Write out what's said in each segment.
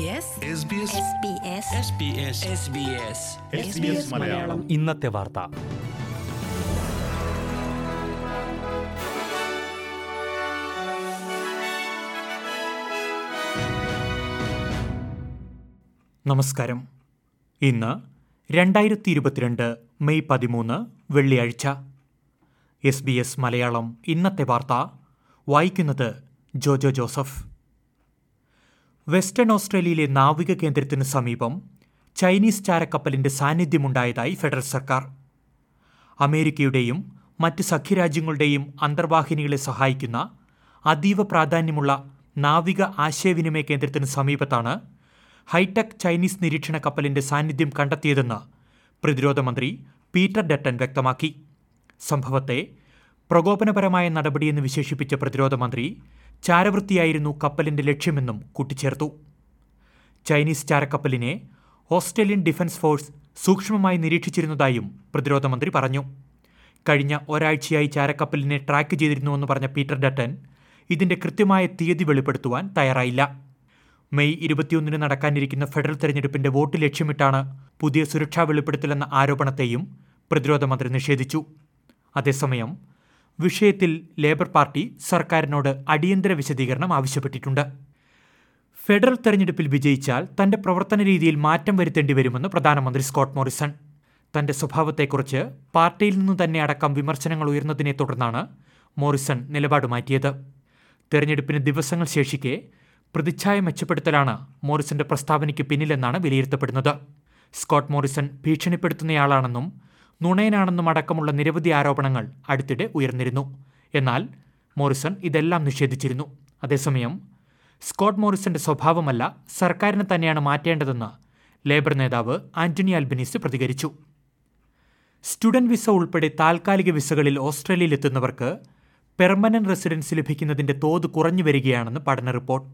SBS SBS SBS Malayalam. ഇന്നത്തെ വാർത്ത. നമസ്കാരം. ഇന്ന് രണ്ടായിരത്തി ഇരുപത്തിരണ്ട് മെയ് പതിമൂന്ന് വെള്ളിയാഴ്ച. എസ് ബി എസ് മലയാളം ഇന്നത്തെ വാർത്ത വായിക്കുന്നത് ജോജോ ജോസഫ്. വെസ്റ്റേൺ ഓസ്ട്രേലിയയിലെ നാവിക കേന്ദ്രത്തിന് സമീപം ചൈനീസ് ചാരക്കപ്പലിന്റെ സാന്നിധ്യമുണ്ടായതായി ഫെഡറൽ സർക്കാർ. അമേരിക്കയുടെയും മറ്റ് സഖ്യരാജ്യങ്ങളുടെയും അന്തർവാഹിനികളെ സഹായിക്കുന്ന അതീവ പ്രാധാന്യമുള്ള നാവിക ആശയവിനിമയ കേന്ദ്രത്തിന് സമീപത്താണ് ഹൈടെക് ചൈനീസ് നിരീക്ഷണ കപ്പലിന്റെ സാന്നിധ്യം കണ്ടെത്തിയതെന്ന് പ്രതിരോധ മന്ത്രി പീറ്റർ ഡെറ്റൻ വ്യക്തമാക്കി. സംഭവത്തെ പ്രകോപനപരമായ നടപടിയെന്ന് വിശേഷിപ്പിച്ച പ്രതിരോധ മന്ത്രി ചാരവൃത്തിയായിരുന്നു കപ്പലിന്റെ ലക്ഷ്യമെന്നും കൂട്ടിച്ചേർത്തു. ചൈനീസ് ചാരക്കപ്പലിനെ ഓസ്ട്രേലിയൻ ഡിഫൻസ് ഫോഴ്സ് സൂക്ഷ്മമായി നിരീക്ഷിച്ചിരുന്നതായും പ്രതിരോധ മന്ത്രി പറഞ്ഞു. കഴിഞ്ഞ ഒരാഴ്ചയായി ചാരക്കപ്പലിനെ ട്രാക്ക് ചെയ്തിരുന്നുവെന്ന് പറഞ്ഞ പീറ്റർ ഡട്ടൻ ഇതിന്റെ കൃത്യമായ തീയതി വെളിപ്പെടുത്തുവാൻ തയ്യാറായില്ല. മെയ് ഇരുപത്തിയൊന്നിന് നടക്കാനിരിക്കുന്ന ഫെഡറൽ തെരഞ്ഞെടുപ്പിന്റെ വോട്ട് ലക്ഷ്യമിട്ടാണ് പുതിയ സുരക്ഷാ വെളിപ്പെടുത്തലെന്ന ആരോപണത്തെയും പ്രതിരോധ മന്ത്രി നിഷേധിച്ചു. അതേസമയം വിഷയത്തിൽ ലേബർ പാർട്ടി സർക്കാരിനോട് അടിയന്തര വിശദീകരണം ആവശ്യപ്പെട്ടിട്ടുണ്ട്. ഫെഡറൽ തെരഞ്ഞെടുപ്പിൽ വിജയിച്ചാൽ തന്റെ പ്രവർത്തന രീതിയിൽ മാറ്റം വരുത്തേണ്ടി വരുമെന്ന് പ്രധാനമന്ത്രി സ്കോട്ട് മോറിസൺ. തന്റെ സ്വഭാവത്തെക്കുറിച്ച് പാർട്ടിയിൽ നിന്നു തന്നെ അടക്കം വിമർശനങ്ങൾ ഉയർന്നതിനെ തുടർന്നാണ് മോറിസൺ നിലപാട് മാറ്റിയത്. തെരഞ്ഞെടുപ്പിന് ദിവസങ്ങൾ ശേഷിക്കെ പ്രതിച്ഛായ മെച്ചപ്പെടുത്തലാണ് മോറിസന്റെ പ്രസ്താവനയ്ക്ക് പിന്നിലെന്നാണ് വിലയിരുത്തപ്പെടുന്നത്. സ്കോട്ട് മോറിസൺ ഭീഷണിപ്പെടുത്തുന്നയാളാണെന്നും നുണയനാണെന്നും അടക്കമുള്ള നിരവധി ആരോപണങ്ങൾ അടുത്തിടെ ഉയർന്നിരുന്നു. എന്നാൽ മോറിസൺ ഇതെല്ലാം നിഷേധിച്ചിരുന്നു. അതേസമയം സ്കോട്ട് മോറിസന്റെ സ്വഭാവമല്ല സർക്കാരിനെ തന്നെയാണ് മാറ്റേണ്ടതെന്ന് ലേബർ നേതാവ് ആന്റണി അൽബനീസ് പ്രതികരിച്ചു. സ്റ്റുഡന്റ് വിസ ഉൾപ്പെടെ താൽക്കാലിക വിസകളിൽ ഓസ്ട്രേലിയയിൽ എത്തുന്നവർക്ക് പെർമനന്റ് റെസിഡൻസ് ലഭിക്കുന്നതിന്റെ തോത് കുറഞ്ഞു വരികയാണെന്ന് പഠന റിപ്പോർട്ട്.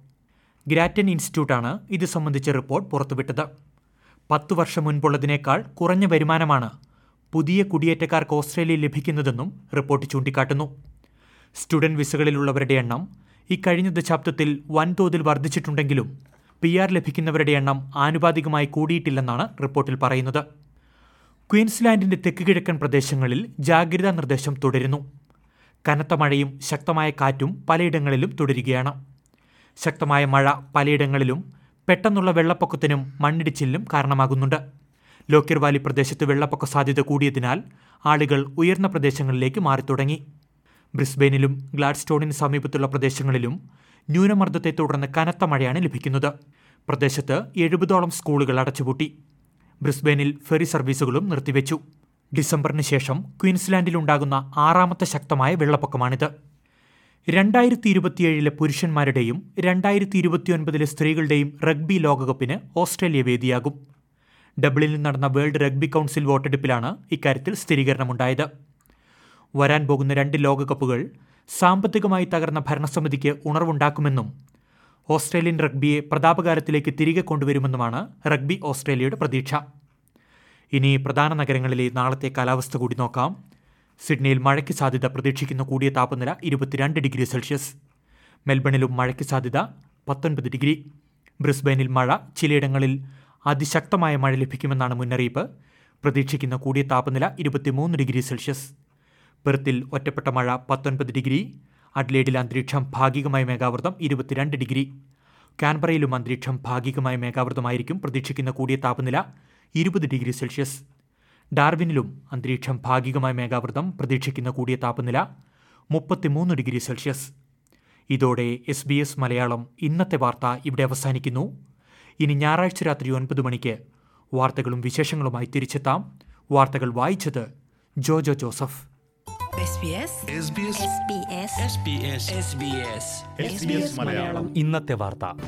ഗ്രാറ്റൻ ഇൻസ്റ്റിറ്റ്യൂട്ടാണ് ഇത് സംബന്ധിച്ച റിപ്പോർട്ട് പുറത്തുവിട്ടത്. പത്തു വർഷം മുൻപുള്ളതിനേക്കാൾ കുറഞ്ഞ വരുമാനമാണ് പുതിയ കുടിയേറ്റക്കാർക്ക് ഓസ്ട്രേലിയയിൽ ലഭിക്കുന്നതെന്നും റിപ്പോർട്ട് ചൂണ്ടിക്കാട്ടുന്നു. സ്റ്റുഡന്റ് വിസകളിലുള്ളവരുടെ എണ്ണം ഇക്കഴിഞ്ഞ ദശാബ്ദത്തിൽ വൻതോതിൽ വർദ്ധിച്ചിട്ടുണ്ടെങ്കിലും പി ആർ ലഭിക്കുന്നവരുടെ എണ്ണം ആനുപാതികമായി കൂടിയിട്ടില്ലെന്നാണ് റിപ്പോർട്ടിൽ പറയുന്നത്. ക്വീൻസ്ലാൻഡിന്റെ തെക്ക് കിഴക്കൻ പ്രദേശങ്ങളിൽ ജാഗ്രതാ നിർദ്ദേശം തുടരുന്നു. കനത്ത മഴയും ശക്തമായ കാറ്റും പലയിടങ്ങളിലും തുടരുകയാണ്. ശക്തമായ മഴ പലയിടങ്ങളിലും പെട്ടെന്നുള്ള വെള്ളപ്പൊക്കത്തിനും മണ്ണിടിച്ചിലിനും കാരണമാകുന്നുണ്ട്. ലോക്കിർ വാലി പ്രദേശത്ത് വെള്ളപ്പൊക്ക സാധ്യത കൂടിയതിനാൽ ആളുകൾ ഉയർന്ന പ്രദേശങ്ങളിലേക്ക് മാറി തുടങ്ങി ബ്രിസ്ബെയിനിലും ഗ്ലാഡ്സ്റ്റോണിന് സമീപത്തുള്ള പ്രദേശങ്ങളിലും ന്യൂനമർദ്ദത്തെ തുടർന്ന് കനത്ത മഴയാണ് ലഭിക്കുന്നത്. പ്രദേശത്ത് എഴുപതോളം സ്കൂളുകൾ അടച്ചുപൂട്ടി. ബ്രിസ്ബെയിനിൽ ഫെറി സർവീസുകളും നിർത്തിവെച്ചു. ഡിസംബറിന് ശേഷം ക്വീൻസ്ലാൻഡിലുണ്ടാകുന്ന ആറാമത്തെ ശക്തമായ വെള്ളപ്പൊക്കമാണിത്. രണ്ടായിരത്തി ഇരുപത്തിയേഴിലെ പുരുഷന്മാരുടെയും രണ്ടായിരത്തി ഇരുപത്തിയൊൻപതിലെ സ്ത്രീകളുടെയും റഗ്ബി ലോകകപ്പിന് ഓസ്ട്രേലിയ വേദിയാകും. ഡബ്ലിനിൽ നടന്ന വേൾഡ് റഗ്ബി കൗൺസിൽ വോട്ടെടുപ്പിലാണ് ഇക്കാര്യത്തിൽ സ്ഥിരീകരണമുണ്ടായത്. വരാൻ പോകുന്ന രണ്ട് ലോകകപ്പുകൾ സാമ്പത്തികമായി തകർന്ന ഭരണസമിതിക്ക് ഉണർവുണ്ടാക്കുമെന്നും ഓസ്ട്രേലിയൻ റഗ്ബിയെ പ്രതാപകാലത്തിലേക്ക് തിരികെ കൊണ്ടുവരുമെന്നുമാണ് റഗ്ബി ഓസ്ട്രേലിയയുടെ പ്രതീക്ഷ. ഇനി പ്രധാന നഗരങ്ങളിലെ നാളത്തെ കാലാവസ്ഥ കൂടി നോക്കാം. സിഡ്നിയിൽ മഴയ്ക്ക് സാധ്യത പ്രതീക്ഷിക്കുന്ന കൂടിയ താപനില ഇരുപത്തിരണ്ട് ഡിഗ്രി സെൽഷ്യസ്. മെൽബണിലും മഴയ്ക്ക് സാധ്യത പത്തൊൻപത് ഡിഗ്രി. ബ്രിസ്ബെയിനിൽ മഴ ചിലയിടങ്ങളിൽ അതിശക്തമായ മഴ ലഭിക്കുമെന്നാണ് മുന്നറിയിപ്പ്. പ്രതീക്ഷിക്കുന്ന കൂടിയ താപനില ഇരുപത്തിമൂന്ന് ഡിഗ്രി സെൽഷ്യസ്. പെർത്തിൽ ഒറ്റപ്പെട്ട മഴ പത്തൊൻപത് ഡിഗ്രി. അഡ്ലേഡിൽ അന്തരീക്ഷം ഭാഗികമായ മേഘാവൃതം ഇരുപത്തിരണ്ട് ഡിഗ്രി. കാൻബറയിലും അന്തരീക്ഷം ഭാഗികമായ മേഘാവൃതമായിരിക്കും പ്രതീക്ഷിക്കുന്ന കൂടിയ താപനില ഇരുപത് ഡിഗ്രി സെൽഷ്യസ്. ഡാർവിനിലും അന്തരീക്ഷം ഭാഗികമായ മേഘാവൃതം പ്രതീക്ഷിക്കുന്ന കൂടിയ താപനില മുപ്പത്തിമൂന്ന് ഡിഗ്രി സെൽഷ്യസ്. ഇതോടെ എസ് ബി എസ് മലയാളം ഇന്നത്തെ വാർത്ത ഇവിടെ അവസാനിക്കുന്നു. ഇനി ഞായറാഴ്ച രാത്രി ഒൻപത് മണിക്ക്. വാർത്തകളും വിശേഷങ്ങളുമായി തിരിച്ചെത്താം. വാർത്തകൾ വായിച്ചത് ജോജോ ജോസഫ്. SBS SBS ഇന്നത്തെ വാർത്ത.